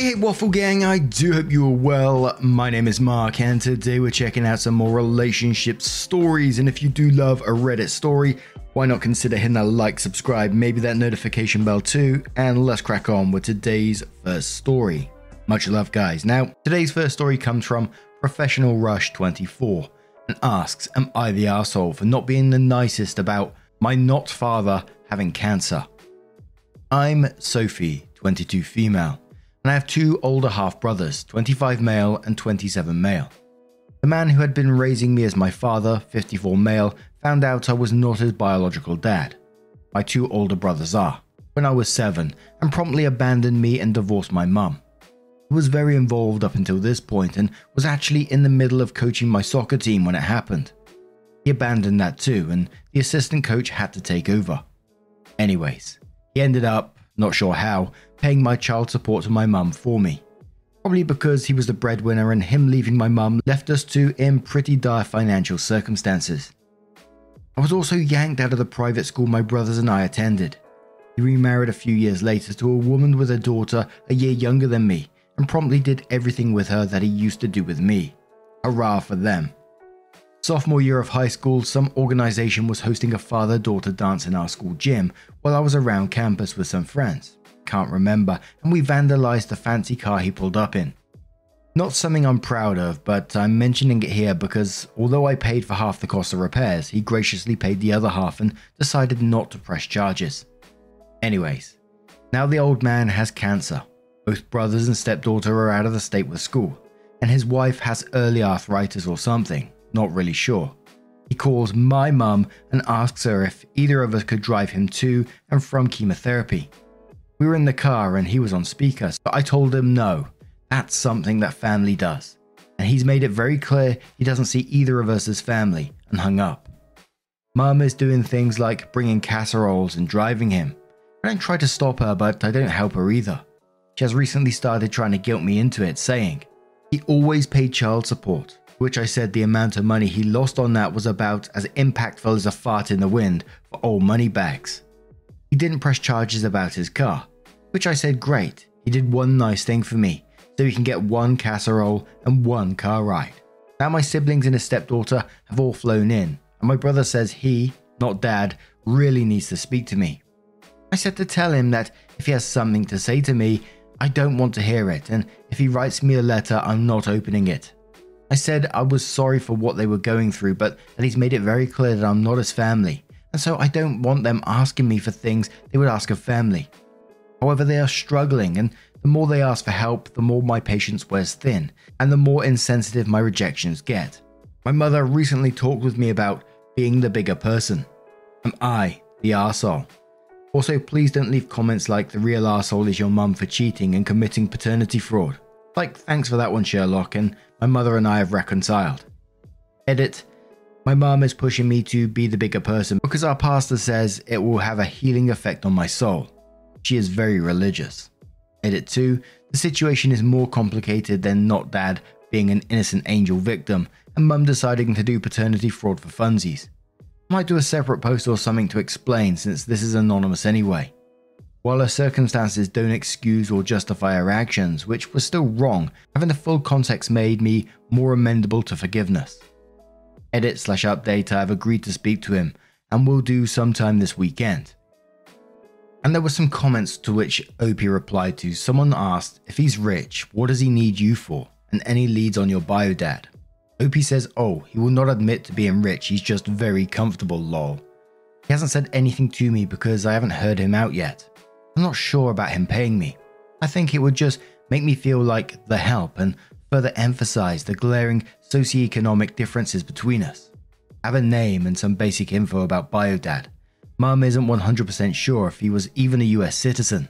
Hey, hey, Waffle Gang, I do hope you are well. My name is Mark, and today we're checking out some more relationship stories. And if you do love a Reddit story, why not consider hitting that like, subscribe, maybe that notification bell too, and let's crack on with today's first story. Much love, guys. Now, today's first story comes from Professional Rush 24 and asks, Am I the asshole for not being the nicest about my not father having cancer? I'm Sophie, 22 female and I have two older half brothers, 25 male and 27 male. The man who had been raising me as my father, 54 male, found out I was not his biological dad. My two older brothers are, when I was seven, and promptly abandoned me and divorced my mum. He was very involved up until this point and was actually in the middle of coaching my soccer team when it happened. He abandoned that too, and the assistant coach had to take over. Anyways, he ended up, not sure how, paying my child support to my mum for me. Probably because he was the breadwinner and him leaving my mum left us two in pretty dire financial circumstances. I was also yanked out of the private school my brothers and I attended. He remarried a few years later to a woman with a daughter a year younger than me and promptly did everything with her that he used to do with me. Hurrah for them. Sophomore year of high school, some organization was hosting a father daughter dance in our school gym while I was around campus with some friends can't remember, and we vandalized the fancy car he pulled up in. Not something I'm proud of, but I'm mentioning it here because although I paid for half the cost of repairs, he graciously paid the other half and decided not to press charges. Anyways, now the old man has cancer. Both brothers and stepdaughter are out of the state with school, and his wife has early arthritis or something, not really sure. He calls my mum and asks her if either of us could drive him to and from chemotherapy. We were in the car and he was on speaker, but I told him no, that's something that family does. And he's made it very clear he doesn't see either of us as family and hung up. Mum is doing things like bringing casseroles and driving him. I don't try to stop her, but I don't help her either. She has recently started trying to guilt me into it, saying, He always paid child support, which I said the amount of money he lost on that was about as impactful as a fart in the wind for old money bags. He didn't press charges about his car, which I said, great, he did one nice thing for me, so he can get one casserole and one car ride. Now my siblings and his stepdaughter have all flown in, and my brother says he, not dad, really needs to speak to me. I said to tell him that if he has something to say to me, I don't want to hear it, and if he writes me a letter, I'm not opening it. I said I was sorry for what they were going through, but that he's made it very clear that I'm not his family, and so I don't want them asking me for things they would ask of family. However, they are struggling, and the more they ask for help, the more my patience wears thin, and the more insensitive my rejections get. My mother recently talked with me about being the bigger person. Am I the arsehole? Also, please don't leave comments like the real arsehole is your mum for cheating and committing paternity fraud. Like, thanks for that one, Sherlock, and my mother and I have reconciled. Edit. My mum is pushing me to be the bigger person because our pastor says it will have a healing effect on my soul. She is very religious. Edit 2 The situation is more complicated than not dad being an innocent angel victim and mum deciding to do paternity fraud for funsies. Might do a separate post or something to explain since this is anonymous anyway. While her circumstances don't excuse or justify her actions, which were still wrong, having the full context made me more amendable to forgiveness. Edit slash update I have agreed to speak to him and will do sometime this weekend. And there were some comments to which Opie replied to. Someone asked, if he's rich, what does he need you for? And any leads on your bio dad? Opie says, oh, he will not admit to being rich, he's just very comfortable, lol. He hasn't said anything to me because I haven't heard him out yet. I'm not sure about him paying me. I think it would just make me feel like the help and further emphasize the glaring socioeconomic differences between us. Have a name and some basic info about BioDad Mum isn't 100% sure if he was even a US citizen.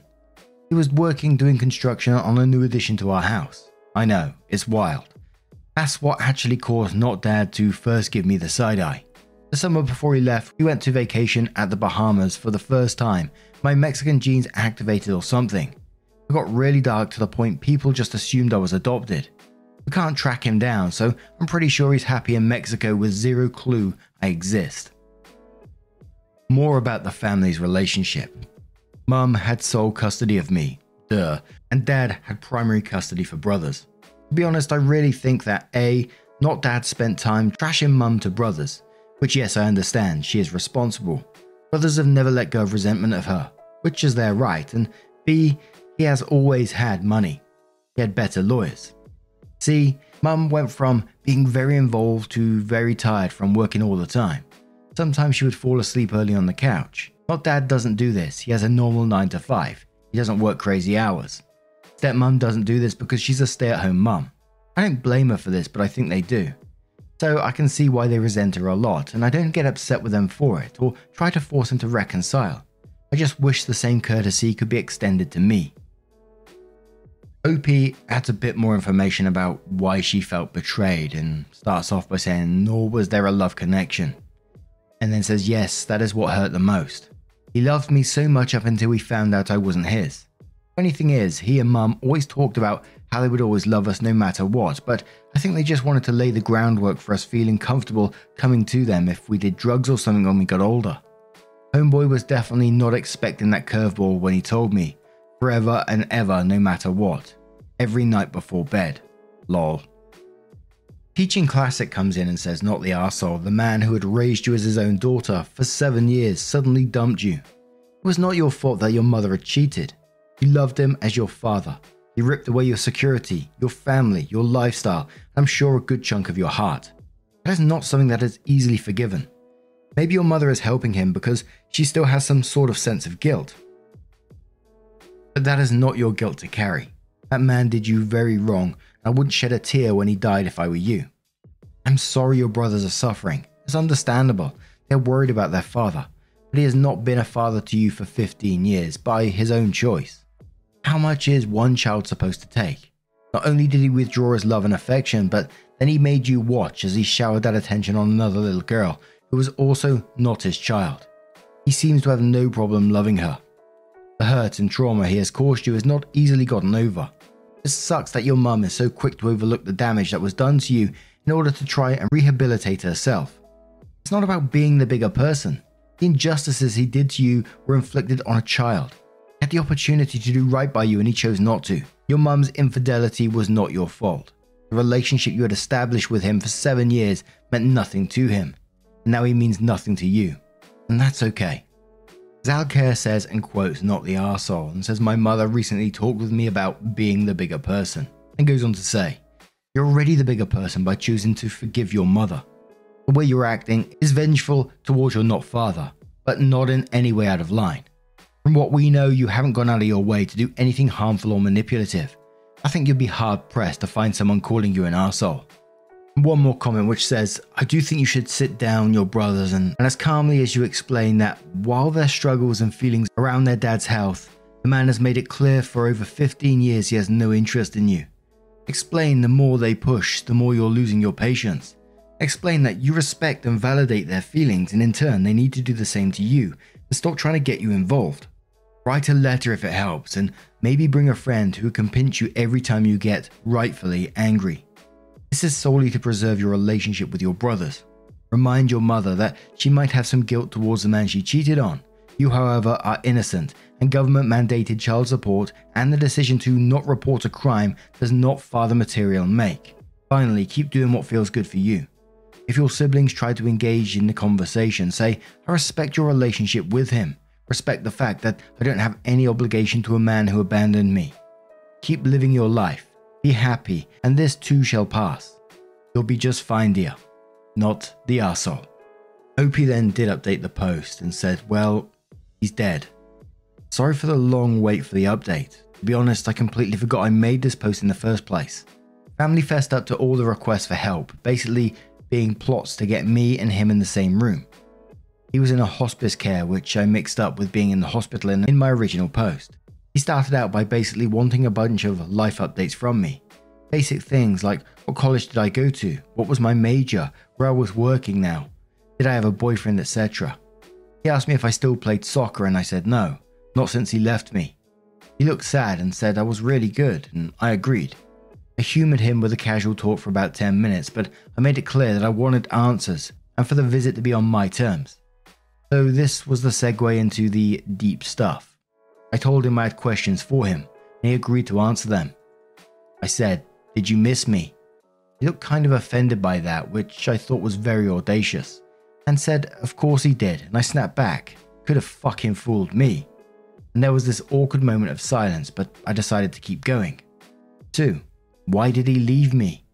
He was working doing construction on a new addition to our house. I know, it's wild. That's what actually caused Not Dad to first give me the side eye. The summer before he left, we went to vacation at the Bahamas for the first time. My Mexican genes activated or something. It got really dark to the point people just assumed I was adopted. We can't track him down, so I'm pretty sure he's happy in Mexico with zero clue I exist. More about the family's relationship. Mum had sole custody of me, duh, and dad had primary custody for brothers. To be honest, I really think that A, not dad spent time trashing mum to brothers, which yes, I understand, she is responsible. Brothers have never let go of resentment of her, which is their right, and B, he has always had money. He had better lawyers. See, mum went from being very involved to very tired from working all the time. Sometimes she would fall asleep early on the couch. Not dad doesn't do this, he has a normal 9 to 5. He doesn't work crazy hours. Stepmom doesn't do this because she's a stay at home mum. I don't blame her for this, but I think they do. So I can see why they resent her a lot, and I don't get upset with them for it or try to force them to reconcile. I just wish the same courtesy could be extended to me. OP adds a bit more information about why she felt betrayed and starts off by saying, Nor was there a love connection. And then says, Yes, that is what hurt the most. He loved me so much up until he found out I wasn't his. Funny thing is, he and mum always talked about how they would always love us no matter what, but I think they just wanted to lay the groundwork for us feeling comfortable coming to them if we did drugs or something when we got older. Homeboy was definitely not expecting that curveball when he told me, forever and ever, no matter what. Every night before bed. Lol. Teaching Classic comes in and says, Not the arsehole, the man who had raised you as his own daughter for seven years suddenly dumped you. It was not your fault that your mother had cheated. You loved him as your father. He ripped away your security, your family, your lifestyle, I'm sure a good chunk of your heart. That is not something that is easily forgiven. Maybe your mother is helping him because she still has some sort of sense of guilt. But that is not your guilt to carry. That man did you very wrong. I wouldn't shed a tear when he died if I were you. I'm sorry your brothers are suffering. It's understandable. They're worried about their father. But he has not been a father to you for 15 years by his own choice. How much is one child supposed to take? Not only did he withdraw his love and affection, but then he made you watch as he showered that attention on another little girl who was also not his child. He seems to have no problem loving her. The hurt and trauma he has caused you is not easily gotten over. It sucks that your mum is so quick to overlook the damage that was done to you in order to try and rehabilitate herself. It's not about being the bigger person. The injustices he did to you were inflicted on a child. He had the opportunity to do right by you and he chose not to. Your mum's infidelity was not your fault. The relationship you had established with him for seven years meant nothing to him. And now he means nothing to you. And that's okay. Zalcare says and quotes not the arsehole and says my mother recently talked with me about being the bigger person and goes on to say, You're already the bigger person by choosing to forgive your mother. The way you're acting is vengeful towards your not father, but not in any way out of line. From what we know, you haven't gone out of your way to do anything harmful or manipulative. I think you'd be hard pressed to find someone calling you an arsehole. One more comment which says, I do think you should sit down your brothers and, and as calmly as you explain that while their struggles and feelings around their dad's health, the man has made it clear for over 15 years he has no interest in you. Explain the more they push, the more you're losing your patience. Explain that you respect and validate their feelings, and in turn, they need to do the same to you and stop trying to get you involved. Write a letter if it helps, and maybe bring a friend who can pinch you every time you get rightfully angry. This is solely to preserve your relationship with your brothers. Remind your mother that she might have some guilt towards the man she cheated on. You, however, are innocent, and government mandated child support and the decision to not report a crime does not father material make. Finally, keep doing what feels good for you. If your siblings try to engage in the conversation, say, I respect your relationship with him. Respect the fact that I don't have any obligation to a man who abandoned me. Keep living your life. Be happy, and this too shall pass. You'll be just fine, dear. Not the arsehole. Opie then did update the post and said, Well, he's dead. Sorry for the long wait for the update. To be honest, I completely forgot I made this post in the first place. Family fessed up to all the requests for help, basically being plots to get me and him in the same room. He was in a hospice care, which I mixed up with being in the hospital in, in my original post. He started out by basically wanting a bunch of life updates from me. Basic things like what college did I go to, what was my major, where I was working now, did I have a boyfriend, etc. He asked me if I still played soccer, and I said no, not since he left me. He looked sad and said I was really good, and I agreed. I humoured him with a casual talk for about 10 minutes, but I made it clear that I wanted answers and for the visit to be on my terms. So, this was the segue into the deep stuff. I told him I had questions for him, and he agreed to answer them. I said, Did you miss me? He looked kind of offended by that, which I thought was very audacious, and said, Of course he did, and I snapped back. Could have fucking fooled me. And there was this awkward moment of silence, but I decided to keep going. 2. Why did he leave me?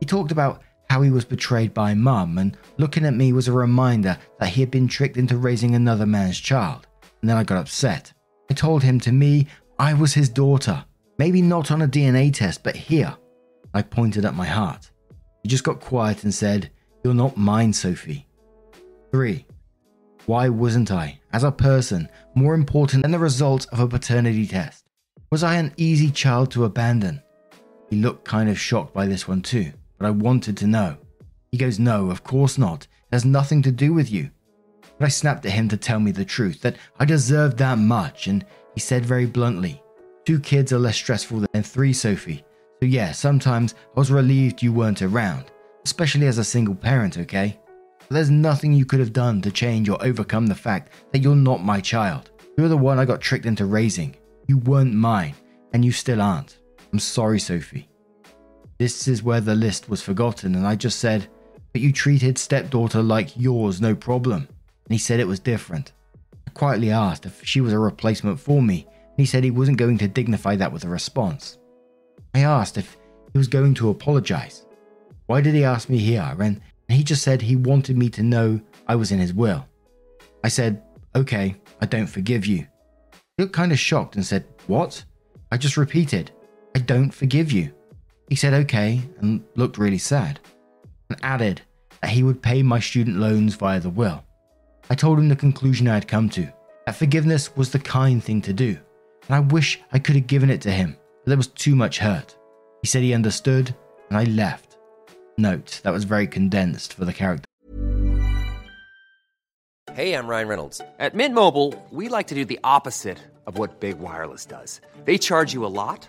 He talked about how he was betrayed by mum, and looking at me was a reminder that he had been tricked into raising another man's child. And then I got upset. I told him to me, I was his daughter. Maybe not on a DNA test, but here. I pointed at my heart. He just got quiet and said, You're not mine, Sophie. 3. Why wasn't I, as a person, more important than the result of a paternity test? Was I an easy child to abandon? He looked kind of shocked by this one too, but I wanted to know. He goes, No, of course not. It has nothing to do with you. But I snapped at him to tell me the truth, that I deserved that much, and he said very bluntly, Two kids are less stressful than three, Sophie. So yeah, sometimes I was relieved you weren't around, especially as a single parent, okay? But there's nothing you could have done to change or overcome the fact that you're not my child. You're the one I got tricked into raising. You weren't mine, and you still aren't. I'm sorry, Sophie. This is where the list was forgotten, and I just said, But you treated stepdaughter like yours, no problem. And he said it was different. I quietly asked if she was a replacement for me, and he said he wasn't going to dignify that with a response. I asked if he was going to apologize. Why did he ask me here? And he just said he wanted me to know I was in his will. I said, Okay, I don't forgive you. He looked kind of shocked and said, What? I just repeated, I don't forgive you. He said okay and looked really sad, and added that he would pay my student loans via the will. I told him the conclusion I had come to that forgiveness was the kind thing to do, and I wish I could have given it to him, but there was too much hurt. He said he understood, and I left. Note, that was very condensed for the character. Hey, I'm Ryan Reynolds. At Mint Mobile, we like to do the opposite of what Big Wireless does. They charge you a lot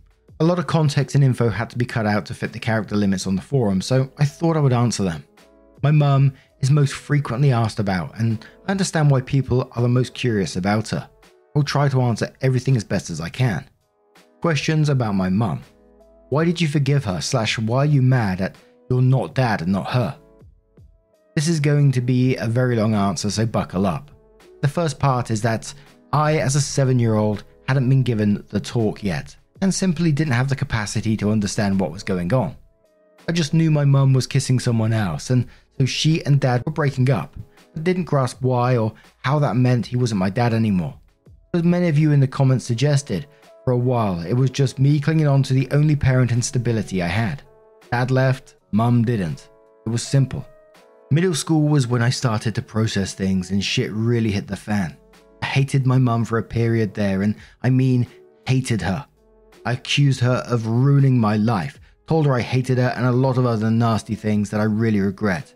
a lot of context and info had to be cut out to fit the character limits on the forum, so I thought I would answer them. My mum is most frequently asked about, and I understand why people are the most curious about her. I'll try to answer everything as best as I can. Questions about my mum. Why did you forgive her, slash, why are you mad at you're not dad and not her? This is going to be a very long answer, so buckle up. The first part is that I, as a seven year old, hadn't been given the talk yet, and simply didn't have the capacity to understand what was going on. I just knew my mum was kissing someone else, and so she and dad were breaking up, I didn't grasp why or how that meant he wasn't my dad anymore. As many of you in the comments suggested, for a while it was just me clinging on to the only parent and stability I had. Dad left, mum didn't. It was simple. Middle school was when I started to process things and shit really hit the fan. I hated my mum for a period there, and I mean hated her. I accused her of ruining my life, told her I hated her, and a lot of other nasty things that I really regret.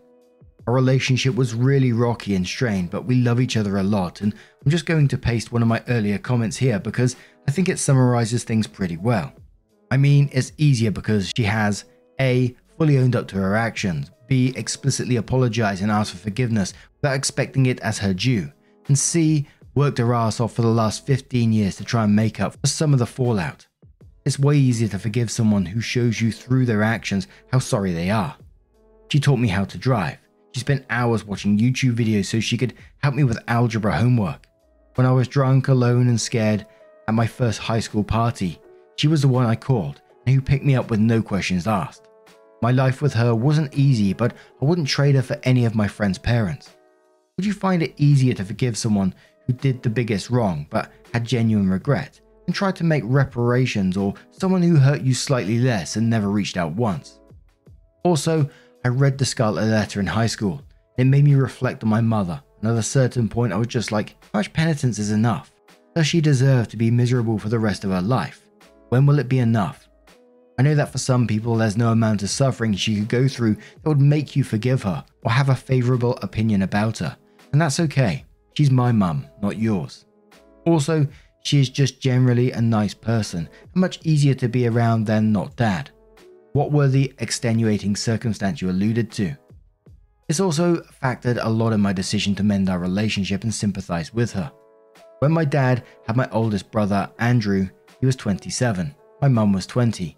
Our relationship was really rocky and strained, but we love each other a lot, and I'm just going to paste one of my earlier comments here because I think it summarizes things pretty well. I mean, it's easier because she has A. fully owned up to her actions, B. explicitly apologized and asked for forgiveness without expecting it as her due, and C. worked her ass off for the last 15 years to try and make up for some of the fallout. It's way easier to forgive someone who shows you through their actions how sorry they are. She taught me how to drive. She spent hours watching YouTube videos so she could help me with algebra homework. When I was drunk, alone, and scared at my first high school party, she was the one I called and who picked me up with no questions asked. My life with her wasn't easy, but I wouldn't trade her for any of my friends' parents. Would you find it easier to forgive someone who did the biggest wrong but had genuine regret and tried to make reparations, or someone who hurt you slightly less and never reached out once? Also, I read The Scarlet Letter in high school. It made me reflect on my mother, and at a certain point, I was just like, how much penitence is enough? Does she deserve to be miserable for the rest of her life? When will it be enough? I know that for some people, there's no amount of suffering she could go through that would make you forgive her or have a favourable opinion about her, and that's okay. She's my mum, not yours. Also, she is just generally a nice person and much easier to be around than not dad. What were the extenuating circumstance you alluded to? This also factored a lot in my decision to mend our relationship and sympathize with her. When my dad had my oldest brother, Andrew, he was 27. My mum was 20.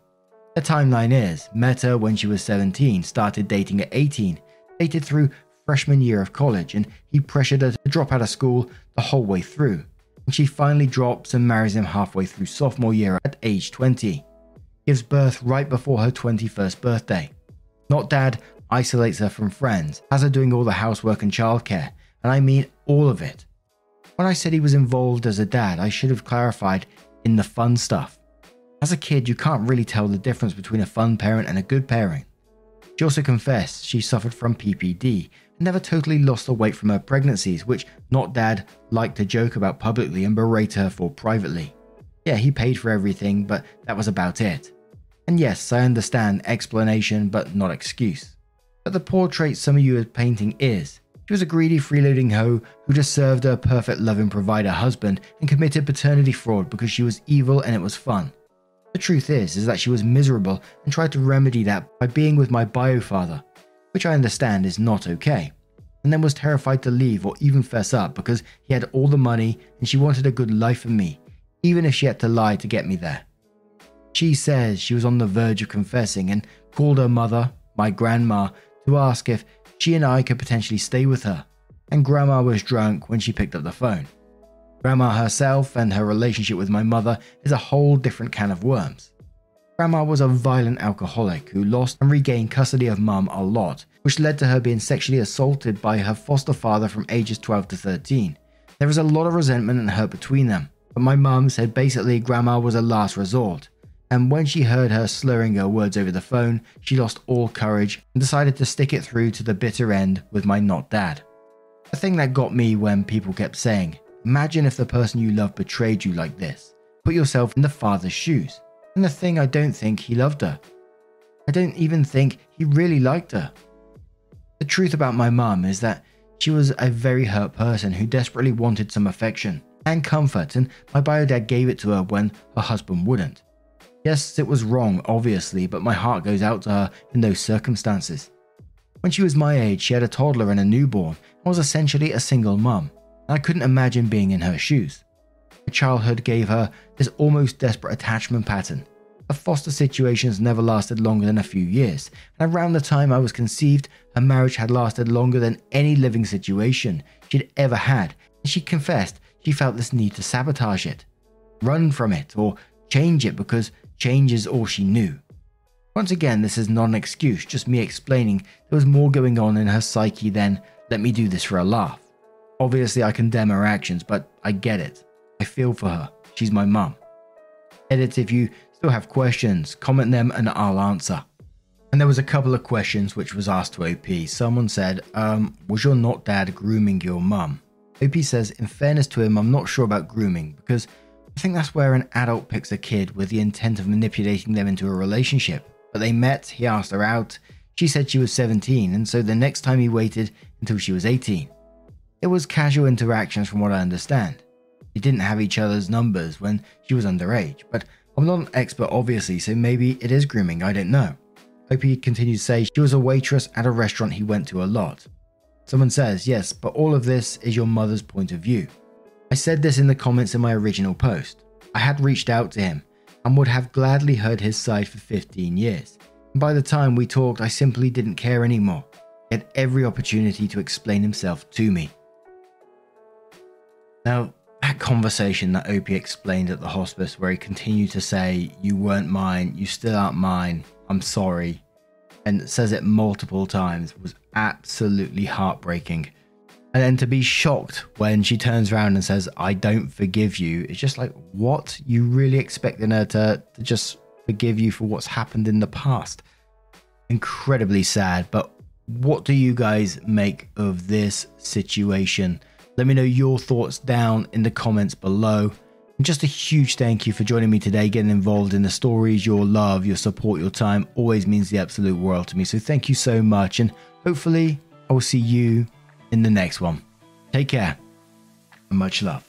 The timeline is met her when she was 17, started dating at 18, dated through freshman year of college, and he pressured her to drop out of school the whole way through. And she finally drops and marries him halfway through sophomore year at age 20. Gives birth right before her 21st birthday. Not dad isolates her from friends, has her doing all the housework and childcare, and I mean all of it. When I said he was involved as a dad, I should have clarified in the fun stuff. As a kid, you can't really tell the difference between a fun parent and a good parent. She also confessed she suffered from PPD never totally lost the weight from her pregnancies, which not dad liked to joke about publicly and berate her for privately. Yeah, he paid for everything, but that was about it. And yes, I understand explanation, but not excuse. But the portrait some of you are painting is she was a greedy freeloading hoe who just served her perfect loving provider husband and committed paternity fraud because she was evil and it was fun. The truth is, is that she was miserable and tried to remedy that by being with my bio father, which I understand is not okay, and then was terrified to leave or even fess up because he had all the money and she wanted a good life for me, even if she had to lie to get me there. She says she was on the verge of confessing and called her mother, my grandma, to ask if she and I could potentially stay with her, and grandma was drunk when she picked up the phone. Grandma herself and her relationship with my mother is a whole different can of worms. Grandma was a violent alcoholic who lost and regained custody of mum a lot, which led to her being sexually assaulted by her foster father from ages 12 to 13. There was a lot of resentment and hurt between them, but my mum said basically grandma was a last resort. And when she heard her slurring her words over the phone, she lost all courage and decided to stick it through to the bitter end with my not dad. The thing that got me when people kept saying, Imagine if the person you love betrayed you like this. Put yourself in the father's shoes. And the thing I don't think he loved her. I don't even think he really liked her. The truth about my mum is that she was a very hurt person who desperately wanted some affection and comfort, and my bio dad gave it to her when her husband wouldn't. Yes, it was wrong, obviously, but my heart goes out to her in those circumstances. When she was my age, she had a toddler and a newborn and was essentially a single mum. I couldn't imagine being in her shoes. Childhood gave her this almost desperate attachment pattern. Her foster situations never lasted longer than a few years, and around the time I was conceived, her marriage had lasted longer than any living situation she'd ever had, and she confessed she felt this need to sabotage it, run from it, or change it because change is all she knew. Once again, this is not an excuse, just me explaining there was more going on in her psyche than let me do this for a laugh. Obviously, I condemn her actions, but I get it. I feel for her. She's my mum. Edit if you still have questions, comment them and I'll answer. And there was a couple of questions which was asked to OP. Someone said, um, was your not dad grooming your mum? OP says, in fairness to him, I'm not sure about grooming because I think that's where an adult picks a kid with the intent of manipulating them into a relationship. But they met, he asked her out, She said she was 17, and so the next time he waited until she was 18. It was casual interactions from what I understand. They didn't have each other's numbers when she was underage, but I'm not an expert obviously, so maybe it is grooming, I don't know. Opie continued to say she was a waitress at a restaurant he went to a lot. Someone says, yes, but all of this is your mother's point of view. I said this in the comments in my original post. I had reached out to him and would have gladly heard his side for 15 years. And by the time we talked, I simply didn't care anymore. He had every opportunity to explain himself to me. Now, conversation that Opie explained at the hospice, where he continued to say, You weren't mine, you still aren't mine, I'm sorry, and says it multiple times, was absolutely heartbreaking. And then to be shocked when she turns around and says, I don't forgive you, it's just like, what? You really expecting her to, to just forgive you for what's happened in the past? Incredibly sad, but what do you guys make of this situation? Let me know your thoughts down in the comments below. And just a huge thank you for joining me today, getting involved in the stories. Your love, your support, your time always means the absolute world to me. So thank you so much. And hopefully, I will see you in the next one. Take care and much love.